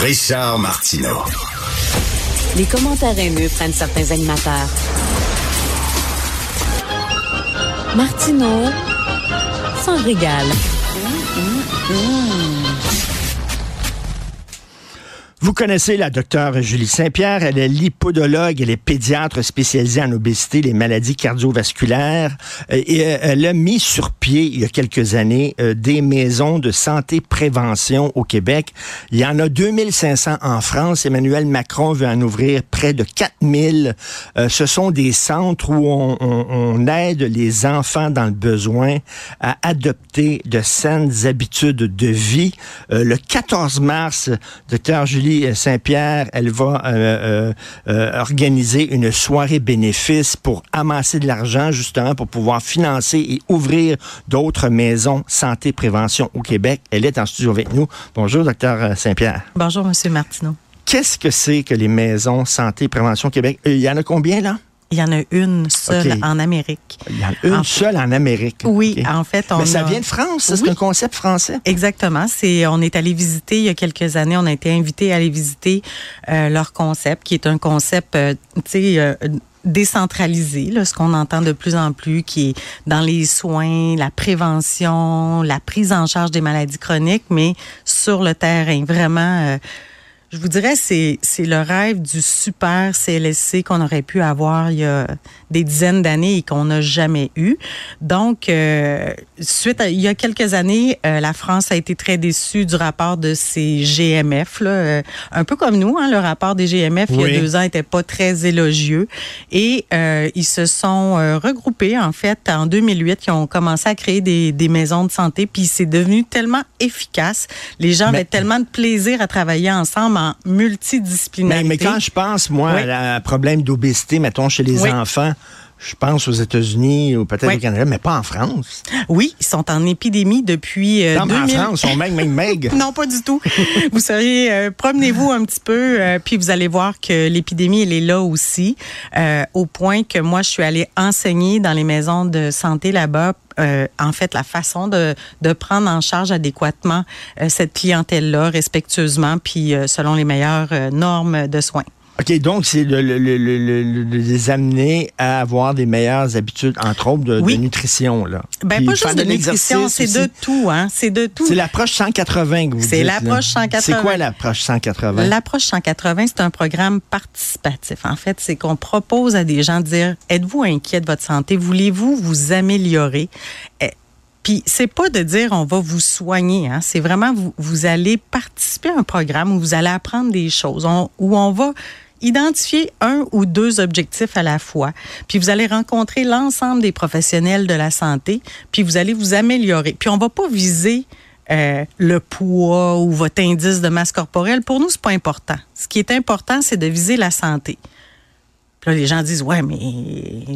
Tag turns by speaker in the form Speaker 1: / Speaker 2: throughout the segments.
Speaker 1: Richard Martineau.
Speaker 2: Les commentaires haineux prennent certains animateurs. Martineau s'en régale.
Speaker 3: Vous connaissez la docteure Julie Saint-Pierre. Elle est lipodologue, elle est pédiatre spécialisée en obésité, les maladies cardiovasculaires. Euh, et euh, elle a mis sur pied, il y a quelques années, euh, des maisons de santé prévention au Québec. Il y en a 2500 en France. Emmanuel Macron veut en ouvrir près de 4000. Ce sont des centres où on, on aide les enfants dans le besoin à adopter de saines habitudes de vie. Le 14 mars, docteur Julie Saint-Pierre, elle va euh, euh, euh, organiser une soirée bénéfice pour amasser de l'argent justement pour pouvoir financer et ouvrir d'autres maisons santé prévention au Québec. Elle est en studio avec nous. Bonjour, docteur Saint-Pierre.
Speaker 4: Bonjour, monsieur Martineau.
Speaker 3: Qu'est-ce que c'est que les maisons santé prévention Québec? Il y en a combien là?
Speaker 4: Il y en a une seule en Amérique.
Speaker 3: Il y en a une seule en Amérique.
Speaker 4: Oui, en fait,
Speaker 3: on Mais ça vient de France, c'est un concept français?
Speaker 4: Exactement. C'est, on est allé visiter il y a quelques années, on a été invité à aller visiter euh, leur concept, qui est un concept, euh, tu sais, euh, décentralisé, là, ce qu'on entend de plus en plus, qui est dans les soins, la prévention, la prise en charge des maladies chroniques, mais sur le terrain, vraiment je vous dirais, c'est c'est le rêve du super CLSC qu'on aurait pu avoir il y a des dizaines d'années et qu'on n'a jamais eu. Donc, euh, suite à, il y a quelques années, euh, la France a été très déçue du rapport de ces GMF, là, euh, un peu comme nous. Hein, le rapport des GMF il y a deux ans était pas très élogieux et ils se sont regroupés en fait en 2008, qui ont commencé à créer des, des maisons de santé, puis c'est devenu tellement efficace. Les gens avaient tellement de plaisir à travailler ensemble multidisciplinarité.
Speaker 3: Mais, quand je pense, moi, à un problème d'obésité, mettons, chez les enfants, je pense aux États-Unis ou peut-être au Canada, mais pas en France.
Speaker 4: Oui, ils sont en épidémie depuis euh,
Speaker 3: non, en France, ils sont meg, meg, meg.
Speaker 4: non, pas du tout. vous seriez, euh, promenez-vous un petit peu, euh, puis vous allez voir que l'épidémie, elle est là aussi, euh, au point que moi, je suis allée enseigner dans les maisons de santé là-bas en fait, la façon de, de prendre en charge adéquatement cette clientèle-là, respectueusement, puis selon les meilleures normes de soins.
Speaker 3: OK, donc c'est de, les amener à avoir des meilleures habitudes, entre autres de, nutrition. Là.
Speaker 4: Ben, pas juste de, nutrition, c'est de tout. Hein? C'est de tout.
Speaker 3: C'est l'approche 180 que vous
Speaker 4: C'est l'approche 180.
Speaker 3: C'est quoi l'approche 180?
Speaker 4: L'approche 180, c'est un programme participatif. En fait, c'est qu'on propose à des gens de dire, êtes-vous inquiet de votre santé? Voulez-vous vous améliorer? Eh, puis c'est pas de dire on va vous soigner, hein. c'est vraiment vous, vous allez participer à un programme où vous allez apprendre des choses, où on va identifier un ou deux objectifs à la fois, puis vous allez rencontrer l'ensemble des professionnels de la santé, puis vous allez vous améliorer. Puis on va pas viser euh, le poids ou votre indice de masse corporelle. Pour nous, c'est pas important. Ce qui est important, c'est de viser la santé. Puis là, les gens disent, ouais, mais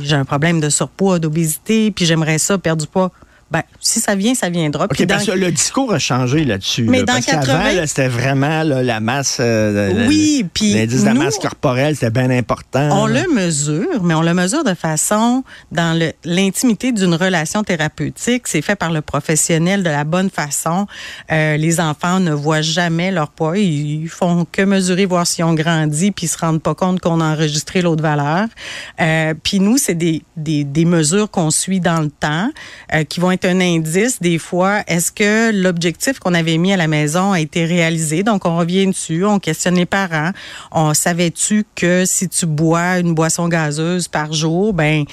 Speaker 4: j'ai un problème de surpoids, d'obésité, puis j'aimerais ça perdre du poids. Ben, si ça vient, ça viendra.
Speaker 3: OK, parce que le discours a changé là-dessus. Mais dans parce 80... c'était vraiment la masse. Euh,
Speaker 4: oui, puis.
Speaker 3: L'indice de la masse corporelle, c'était bien important.
Speaker 4: On le mesure, mais on le mesure de façon dans l'intimité d'une relation thérapeutique. C'est fait par le professionnel de la bonne façon. Euh, les enfants ne voient jamais leur poids. Ils font que mesurer, voir si on grandit, puis ils se rendent pas compte qu'on a enregistré l'autre valeur. Euh, puis nous, c'est des, des, des mesures qu'on suit dans le temps, qui vont être un indice des fois. Est-ce que l'objectif qu'on avait mis à la maison a été réalisé? Donc, on revient dessus, on questionne les parents. On savais-tu que si tu bois une boisson gazeuse par jour, ben,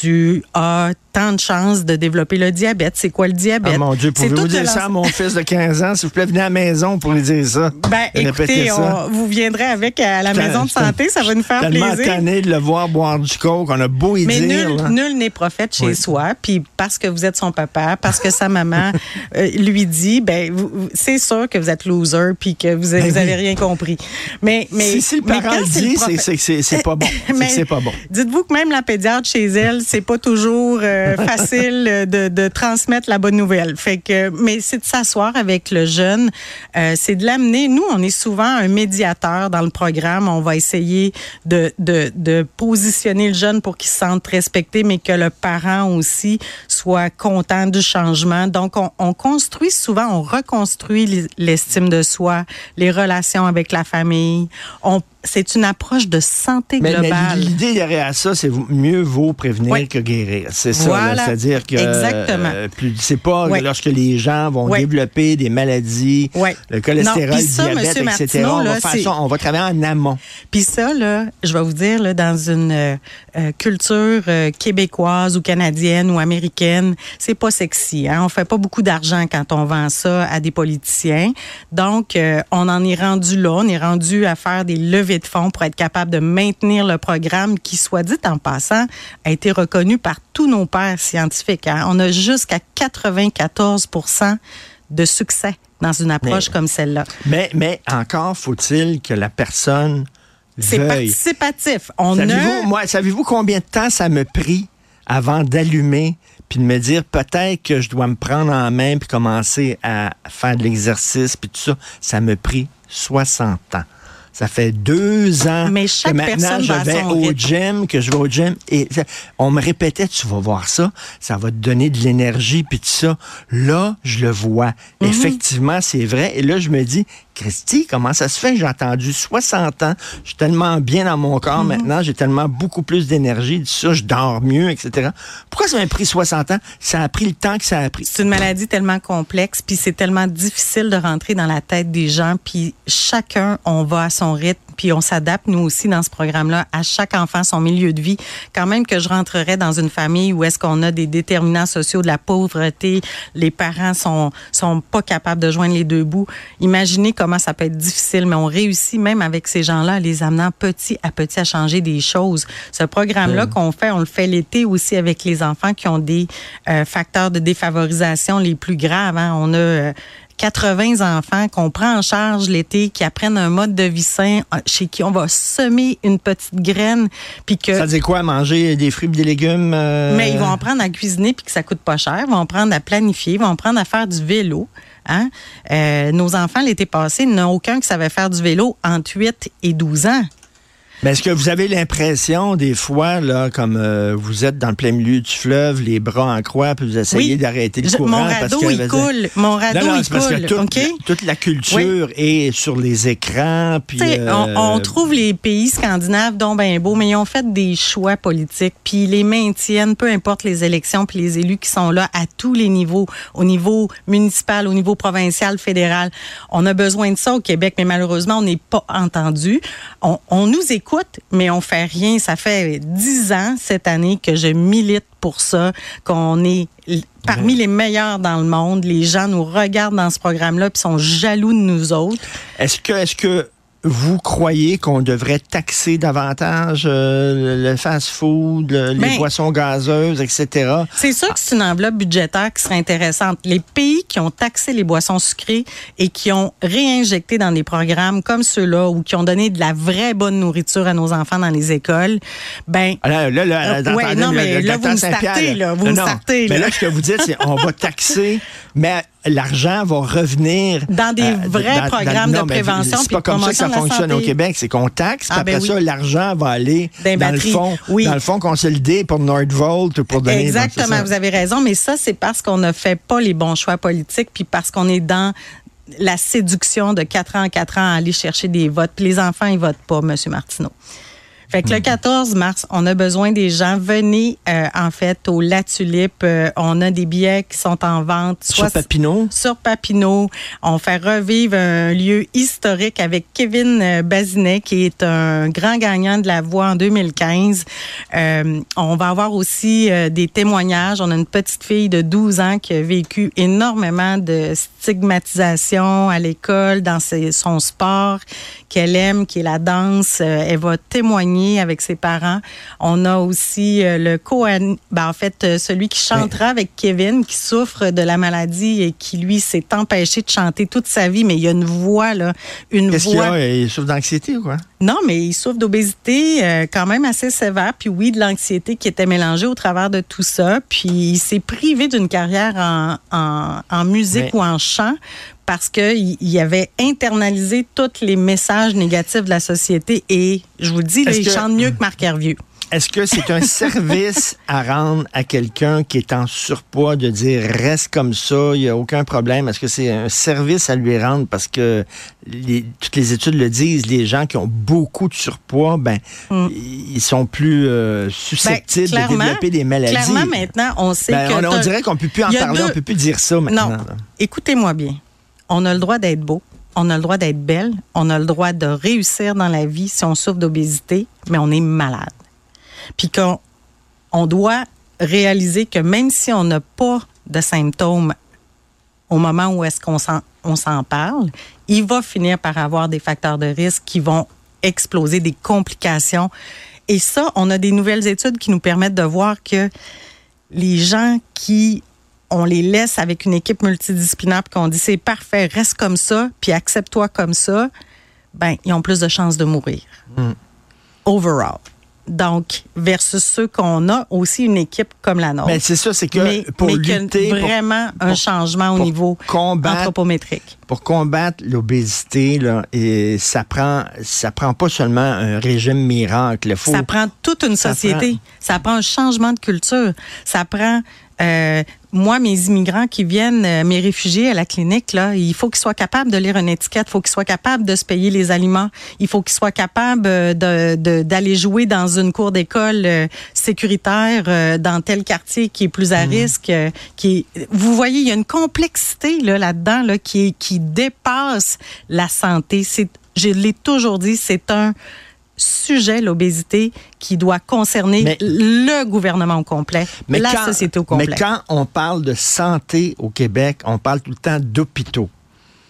Speaker 4: tu as tant de chances de développer le diabète? C'est quoi le diabète? Ah,
Speaker 3: mon Dieu, pouvez-vous dire ça à mon fils de 15 ans? S'il vous plaît, venez à la maison pour lui dire ça.
Speaker 4: Ben, écoutez, vous viendrez avec à la maison de santé, ça va nous faire
Speaker 3: tellement
Speaker 4: plaisir.
Speaker 3: tellement tanné de le voir boire du coke, on a beau y
Speaker 4: Mais
Speaker 3: dire.
Speaker 4: Nul, nul n'est prophète chez soi, puis parce que vous êtes son papa, parce que sa maman euh, lui dit, ben, c'est sûr que vous êtes loser, puis que vous, ben avez rien compris. Mais, mais,
Speaker 3: si, le parent le dit, c'est pas bon. c'est pas bon.
Speaker 4: Dites-vous que même la pédiatre chez elle, c'est pas toujours... Euh, euh, facile de, de, transmettre la bonne nouvelle. Fait que, mais c'est de s'asseoir avec le jeune, euh, c'est de l'amener. Nous, on est souvent un médiateur dans le programme. On va essayer de, de, de positionner le jeune pour qu'il se sente respecté, mais que le parent aussi soit soit content du changement. Donc, on, on construit souvent, on reconstruit l'estime de soi, les relations avec la famille. On c'est une approche de santé globale.
Speaker 3: Mais, l'idée derrière ça, c'est mieux vaut prévenir que guérir. C'est ça. C'est-à-dire que
Speaker 4: Exactement.
Speaker 3: Euh, c'est pas lorsque les gens vont développer des maladies, le cholestérol, le diabète, etc. on, va faire ça, on va travailler en amont.
Speaker 4: Puis ça, là, je vais vous dire, là, dans une euh, euh, culture québécoise ou canadienne ou américaine, c'est pas sexy. Hein? On fait pas beaucoup d'argent quand on vend ça à des politiciens. Donc, on en est rendu là. On est rendu à faire des levées de fonds pour être capable de maintenir le programme qui, soit dit en passant, a été reconnu par tous nos pairs scientifiques. Hein. On a jusqu'à 94 de succès dans une approche comme celle-là.
Speaker 3: Mais, mais encore faut-il que la personne
Speaker 4: c'est participatif.
Speaker 3: On savez-vous, moi, savez-vous combien de temps ça me pris avant d'allumer puis de me dire peut-être que je dois me prendre en main puis commencer à faire de l'exercice puis tout ça, ça me pris 60 ans. Ça fait deux ans que maintenant je vais au gym, que je vais au gym. Et on me répétait, tu vas voir ça, ça va te donner de l'énergie, puis tout ça. Là, je le vois. Mhm. Effectivement, c'est vrai. Et là, je me dis, Christy, comment ça se fait? J'ai attendu 60 ans. Je suis tellement bien dans mon corps mhm. maintenant. J'ai tellement beaucoup plus d'énergie. Ça, je dors mieux, etc. Pourquoi ça m'a pris 60 ans? Ça a pris le temps que ça a pris.
Speaker 4: C'est une maladie tellement complexe, puis c'est tellement difficile de rentrer dans la tête des gens. Puis chacun, on va à son rythme puis on s'adapte, nous aussi, dans ce programme-là, à chaque enfant, son milieu de vie. Quand même que je rentrerais dans une famille où est-ce qu'on a des déterminants sociaux de la pauvreté, les parents sont, sont pas capables de joindre les deux bouts. Imaginez comment ça peut être difficile, mais on réussit même avec ces gens-là, les amenant petit à petit à changer des choses. Ce programme-là qu'on fait, on le fait l'été aussi avec les enfants qui ont des euh, facteurs de défavorisation les plus graves. Hein. On a euh, 80 enfants qu'on prend en charge l'été, qui apprennent un mode de vie sain, chez qui on va semer une petite graine, puis que
Speaker 3: ça dit quoi manger des fruits, des légumes. Euh?
Speaker 4: Mais ils vont apprendre à cuisiner puis que ça coûte pas cher, ils vont apprendre à planifier, ils vont apprendre à faire du vélo. Hein? Euh, nos enfants l'été passé, n'ont aucun qui savait faire du vélo entre 8 et 12 ans.
Speaker 3: Mais est-ce que vous avez l'impression, des fois, là, comme euh, vous êtes dans le plein milieu du fleuve, les bras en croix, puis vous essayez d'arrêter le courant?
Speaker 4: Mon radeau, il coule. Mon radeau, il coule.
Speaker 3: toute, la culture est sur les écrans. Puis,
Speaker 4: on, on, euh, trouve les pays scandinaves dont ben mais ils ont fait des choix politiques, puis ils les maintiennent, peu importe les élections, puis les élus qui sont là à tous les niveaux, au niveau municipal, au niveau provincial, fédéral. On a besoin de ça au Québec, mais malheureusement, on n'est pas entendu. On, on nous écoute mais on fait rien. Ça fait dix ans cette année que je milite pour ça, qu'on est parmi les meilleurs dans le monde. Les gens nous regardent dans ce programme-là puis sont jaloux de nous autres.
Speaker 3: Est-ce que, est-ce que vous croyez qu'on devrait taxer davantage euh, le fast-food, les ben, boissons gazeuses, etc.
Speaker 4: C'est sûr que c'est une enveloppe budgétaire qui serait intéressante. Les pays qui ont taxé les boissons sucrées et qui ont réinjecté dans des programmes comme ceux-là ou qui ont donné de la vraie bonne nourriture à nos enfants dans les écoles, ben...
Speaker 3: Là, là, là,
Speaker 4: euh, non, mais là, vous me startez, là. Vous me startez,
Speaker 3: là. Mais là, ce que vous dites, c'est on va taxer, mais l'argent va revenir
Speaker 4: dans des euh, vrais programmes de prévention.
Speaker 3: C'est pas comme ça que ça fonctionne au Québec. C'est qu'on taxe, ah, ben après ça, l'argent va aller dans le fond, oui. dans le fond consolidé pour Nordvolt ou pour donner.
Speaker 4: Exactement, vous avez raison, mais ça c'est parce qu'on ne fait pas les bons choix politiques, puis parce qu'on est dans la séduction de 4 ans en 4 ans à aller chercher des votes. Puis les enfants, ils votent pas, M. Martineau. Fait que le 14 mhm. mars, on a besoin des gens. Venez, euh, en fait, au La Tulipe. Euh, on a des billets qui sont en vente.
Speaker 3: Sur Papineau?
Speaker 4: Sur Papineau. On fait revivre un lieu historique avec Kevin euh, Bazinet, qui est un grand gagnant de la voix en 2015. on va avoir aussi des témoignages. On a une petite fille de 12 ans qui a vécu énormément de stigmatisation à l'école, dans son sport qu'elle aime, qui est la danse. elle va témoigner avec ses parents. On a aussi euh, le co ben, en fait, euh, celui qui chantera avec Kevin, qui souffre de la maladie et qui, lui, s'est empêché de chanter toute sa vie, mais il y a une voix, là, une
Speaker 3: Qu'est-ce
Speaker 4: voix.
Speaker 3: Qu'il a? Il souffre d'anxiété ou quoi?
Speaker 4: Non, mais il souffre d'obésité euh, quand même assez sévère, puis oui, de l'anxiété qui était mélangée au travers de tout ça. Puis il s'est privé d'une carrière en, en, musique ou en chant parce qu'il avait internalisé tous les messages négatifs de la société et je vous dis, il chante mieux que Marc Hervieux.
Speaker 3: est-ce que c'est un service à rendre à quelqu'un qui est en surpoids de dire reste comme ça, il n'y a aucun problème? Est-ce que c'est un service à lui rendre? Parce que toutes les études le disent, les gens qui ont beaucoup de surpoids, ben, mm. ils sont plus euh, susceptibles ben, de développer des maladies.
Speaker 4: Clairement, maintenant, on sait ben,
Speaker 3: que... On, dirait qu'on ne peut plus en parler, on ne peut plus dire ça maintenant.
Speaker 4: Non, écoutez-moi bien. On a le droit d'être beau, on a le droit d'être belle, on a le droit de réussir dans la vie si on souffre d'obésité, mais on est malade. Puis qu'on on doit réaliser que même si on n'a pas de symptômes au moment où est-ce qu'on on s'en parle, il va finir par avoir des facteurs de risque qui vont exploser, des complications. Et ça, on a des nouvelles études qui nous permettent de voir que les gens qui on les laisse avec une équipe multidisciplinaire puis qu'on dit c'est parfait, reste comme ça, puis accepte-toi comme ça, ben ils ont plus de chances de mourir. Hmm. Overall. Donc, versus ceux qu'on a aussi une équipe comme la nôtre.
Speaker 3: Mais c'est ça, c'est que pour lutter,
Speaker 4: vraiment un changement au niveau anthropométrique.
Speaker 3: Pour combattre l'obésité, là, et ça prend, ça prend pas seulement un régime miracle.
Speaker 4: ça prend toute une société. Ça prend un changement de culture. Ça prend euh, moi, mes immigrants qui viennent, euh, mes réfugiés à la clinique, là, il faut qu'ils soient capables de lire une étiquette, il faut qu'ils soient capables de se payer les aliments, il faut qu'ils soient capables euh, de, d'aller jouer dans une cour d'école sécuritaire dans tel quartier qui est plus à mmh. risque. qui vous voyez, il y a une complexité là, là-dedans là, qui, qui dépasse la santé. C'est, je l'ai toujours dit, c'est un sujet, l'obésité, qui doit concerner le gouvernement au complet, la société au complet.
Speaker 3: Mais quand on parle de santé au Québec, on parle tout le temps d'hôpitaux.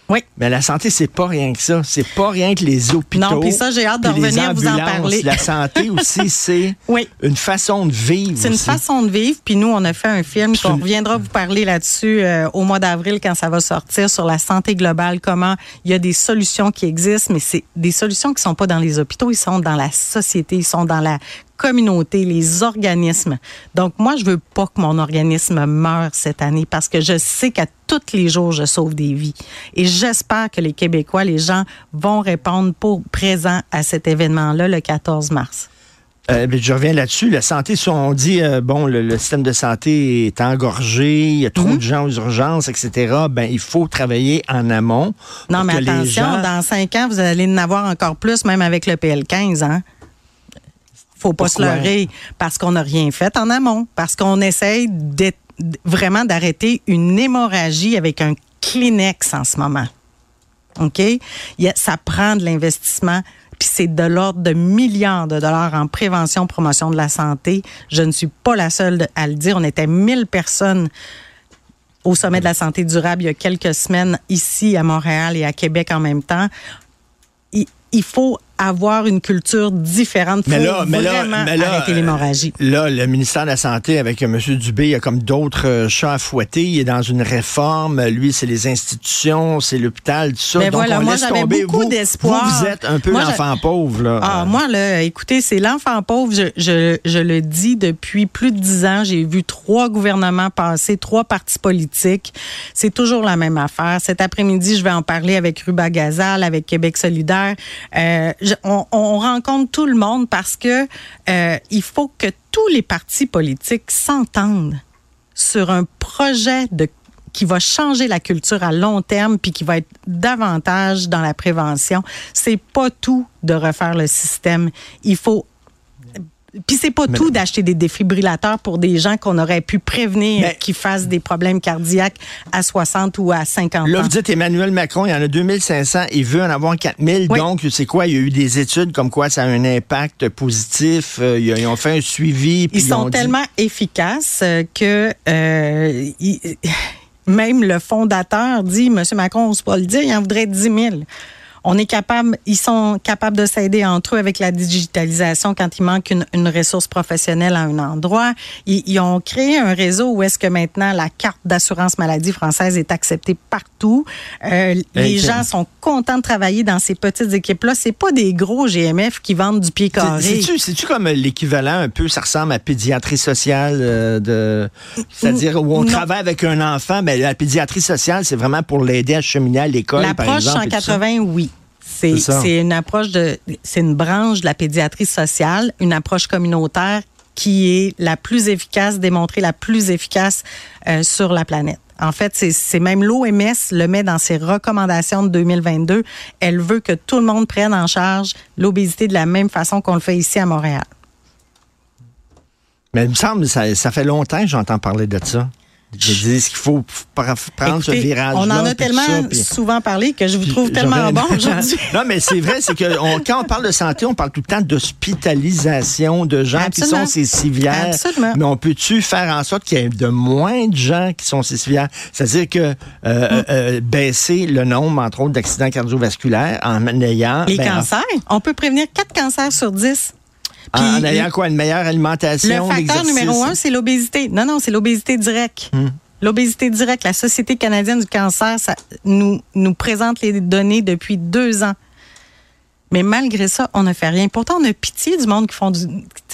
Speaker 4: Oui.
Speaker 3: Mais la santé, c'est pas rien que ça. C'est pas rien que les hôpitaux.
Speaker 4: Non, puis ça, j'ai hâte de revenir vous en parler.
Speaker 3: La santé aussi, c'est une façon de vivre.
Speaker 4: C'est une façon de vivre. Puis nous, on a fait un film qu'on reviendra vous parler là-dessus euh, au mois d'avril quand ça va sortir sur la santé globale, comment il y a des solutions qui existent, mais c'est des solutions qui sont pas dans les hôpitaux, ils sont dans la société, ils sont dans la communauté, les organismes. Donc, moi, je veux pas que mon organisme meure cette année parce que je sais qu'à tous les jours, je sauve des vies. Et j'espère que les Québécois, les gens vont répondre pour présent à cet événement-là le 14 mars.
Speaker 3: Euh, je reviens là-dessus. La santé, si on dit, euh, bon, le, système de santé est engorgé, il y a trop mhm. de gens aux urgences, etc., ben, il faut travailler en amont.
Speaker 4: Non, mais attention, dans cinq ans, vous allez en avoir encore plus, même avec le PL15, hein? Faut pas se leurrer parce qu'on n'a rien fait en amont, parce qu'on essaye vraiment d'arrêter une hémorragie avec un Kleenex en ce moment. OK? ça prend de l'investissement, puis c'est de l'ordre de milliards de dollars en prévention, promotion de la santé. Je ne suis pas la seule à le dire. On était 1000 personnes au sommet de la santé durable il y a quelques semaines ici à Montréal et à Québec en même temps. il faut avoir une culture différente. pour vraiment arrêter l'hémorragie.
Speaker 3: Là, le ministère de la Santé, avec M. Dubé, il y a comme d'autres euh, chats à fouetter. Il est dans une réforme. Lui, c'est les institutions, c'est l'hôpital, tout ça.
Speaker 4: Mais ben voilà, moi, j'avais beaucoup d'espoir.
Speaker 3: Vous, êtes un peu l'enfant pauvre, là.
Speaker 4: Ah, moi, là, écoutez, c'est l'enfant pauvre. Je, je, je, le dis depuis plus de dix ans. J'ai vu trois gouvernements passer, trois partis politiques. C'est toujours la même affaire. Cet après-midi, je vais en parler avec Ruba Gazal, avec Québec solidaire. Euh, on, rencontre tout le monde parce que euh, il faut que tous les partis politiques s'entendent sur un projet qui va changer la culture à long terme puis qui va être davantage dans la prévention. C'est pas tout de refaire le système. Il faut puis c'est pas tout d'acheter des défibrillateurs pour des gens qu'on aurait pu prévenir qui fassent des problèmes cardiaques à 60 ou à 50 ans.
Speaker 3: Là, vous dites Emmanuel Macron, il y en a 2500, il veut en avoir 4000. Donc, c'est quoi? Il y a eu des études comme quoi ça a un impact positif. Euh, ils ont fait un suivi.
Speaker 4: Ils sont tellement efficaces euh, que euh, même le fondateur dit, M. Macron, on se pas le dire, il en voudrait 10 000 on est capable, ils sont capables de s'aider entre eux avec la digitalisation quand il manque une, une ressource professionnelle à un endroit. Ils, ont créé un réseau où est-ce que maintenant la carte d'assurance maladie française est acceptée partout. Euh, les gens sont contents de travailler dans ces petites équipes-là. C'est pas des gros GMF qui vendent du pied carré.
Speaker 3: C'est-tu comme l'équivalent un peu, ça ressemble à pédiatrie sociale euh, de, c'est-à-dire où on travaille avec un enfant, mais la pédiatrie sociale, c'est vraiment pour l'aider à cheminer à l'école, par exemple.
Speaker 4: L'approche en 80, oui C'est une approche de, c'est une branche de la pédiatrie sociale, une approche communautaire qui est la plus efficace, démontrée la plus efficace euh, sur la planète. En fait, c'est même l'OMS le met dans ses recommandations de 2022. Elle veut que tout le monde prenne en charge l'obésité de la même façon qu'on le fait ici à Montréal.
Speaker 3: Mais il me semble, ça, ça fait longtemps que j'entends parler de ça. Je dis qu'il faut prendre ce virage-là.
Speaker 4: On en a tellement souvent parlé que je vous trouve tellement bon aujourd'hui.
Speaker 3: non, mais c'est vrai, c'est que quand on parle de santé, on parle tout le temps d'hospitalisation, de gens qui sont ces civières.
Speaker 4: Absolument.
Speaker 3: Mais on peut-tu faire en sorte qu'il y ait de moins de gens qui sont ces civières? C'est-à-dire que euh, euh, euh, baisser le nombre, entre autres, d'accidents cardiovasculaires en ayant...
Speaker 4: Les ben, cancers? On peut prévenir 4 cancers sur 10
Speaker 3: en ayant quoi? Une meilleure alimentation?
Speaker 4: Le facteur numéro un, c'est l'obésité. Non, non, c'est l'obésité directe. Hmm. L'obésité directe. La Société canadienne du cancer ça, nous, nous présente les données depuis deux ans. Mais malgré ça, on ne fait rien. Pourtant, on a pitié du monde qui font du,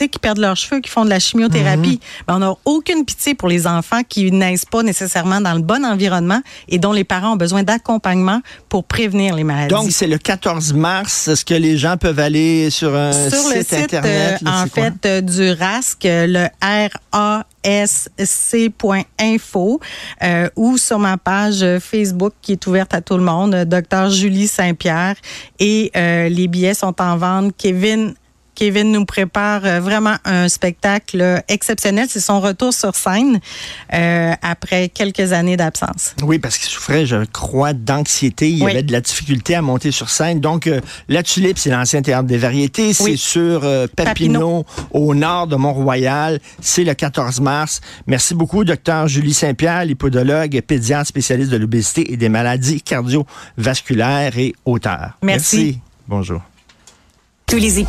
Speaker 4: qui perdent leurs cheveux, qui font de la chimiothérapie. Mhm. Mais on n'a aucune pitié pour les enfants qui naissent pas nécessairement dans le bon environnement et dont les parents ont besoin d'accompagnement pour prévenir les maladies.
Speaker 3: Donc, c'est le 14 mars. Est-ce que les gens peuvent aller sur un
Speaker 4: sur
Speaker 3: site,
Speaker 4: le site
Speaker 3: Internet?
Speaker 4: Euh, en fait, euh, du RASC, le R-A sc.info euh, ou sur ma page Facebook qui est ouverte à tout le monde, Docteur Julie Saint-Pierre. Et euh, les billets sont en vente. Kevin Kevin nous prépare euh, vraiment un spectacle exceptionnel. C'est son retour sur scène euh, après quelques années d'absence.
Speaker 3: Oui, parce qu'il souffrait, je crois, d'anxiété. Il y avait de la difficulté à monter sur scène. Donc, euh, La Tulipe, c'est l'ancien théâtre des variétés. C'est sur Papineau, au nord de Mont-Royal. C'est le 14 mars. Merci beaucoup, docteur Julie Saint-Pierre, lipodologue, pédiatre spécialiste de l'obésité et des maladies cardiovasculaires et auteur.
Speaker 4: Merci.
Speaker 3: Bonjour.
Speaker 2: Tous les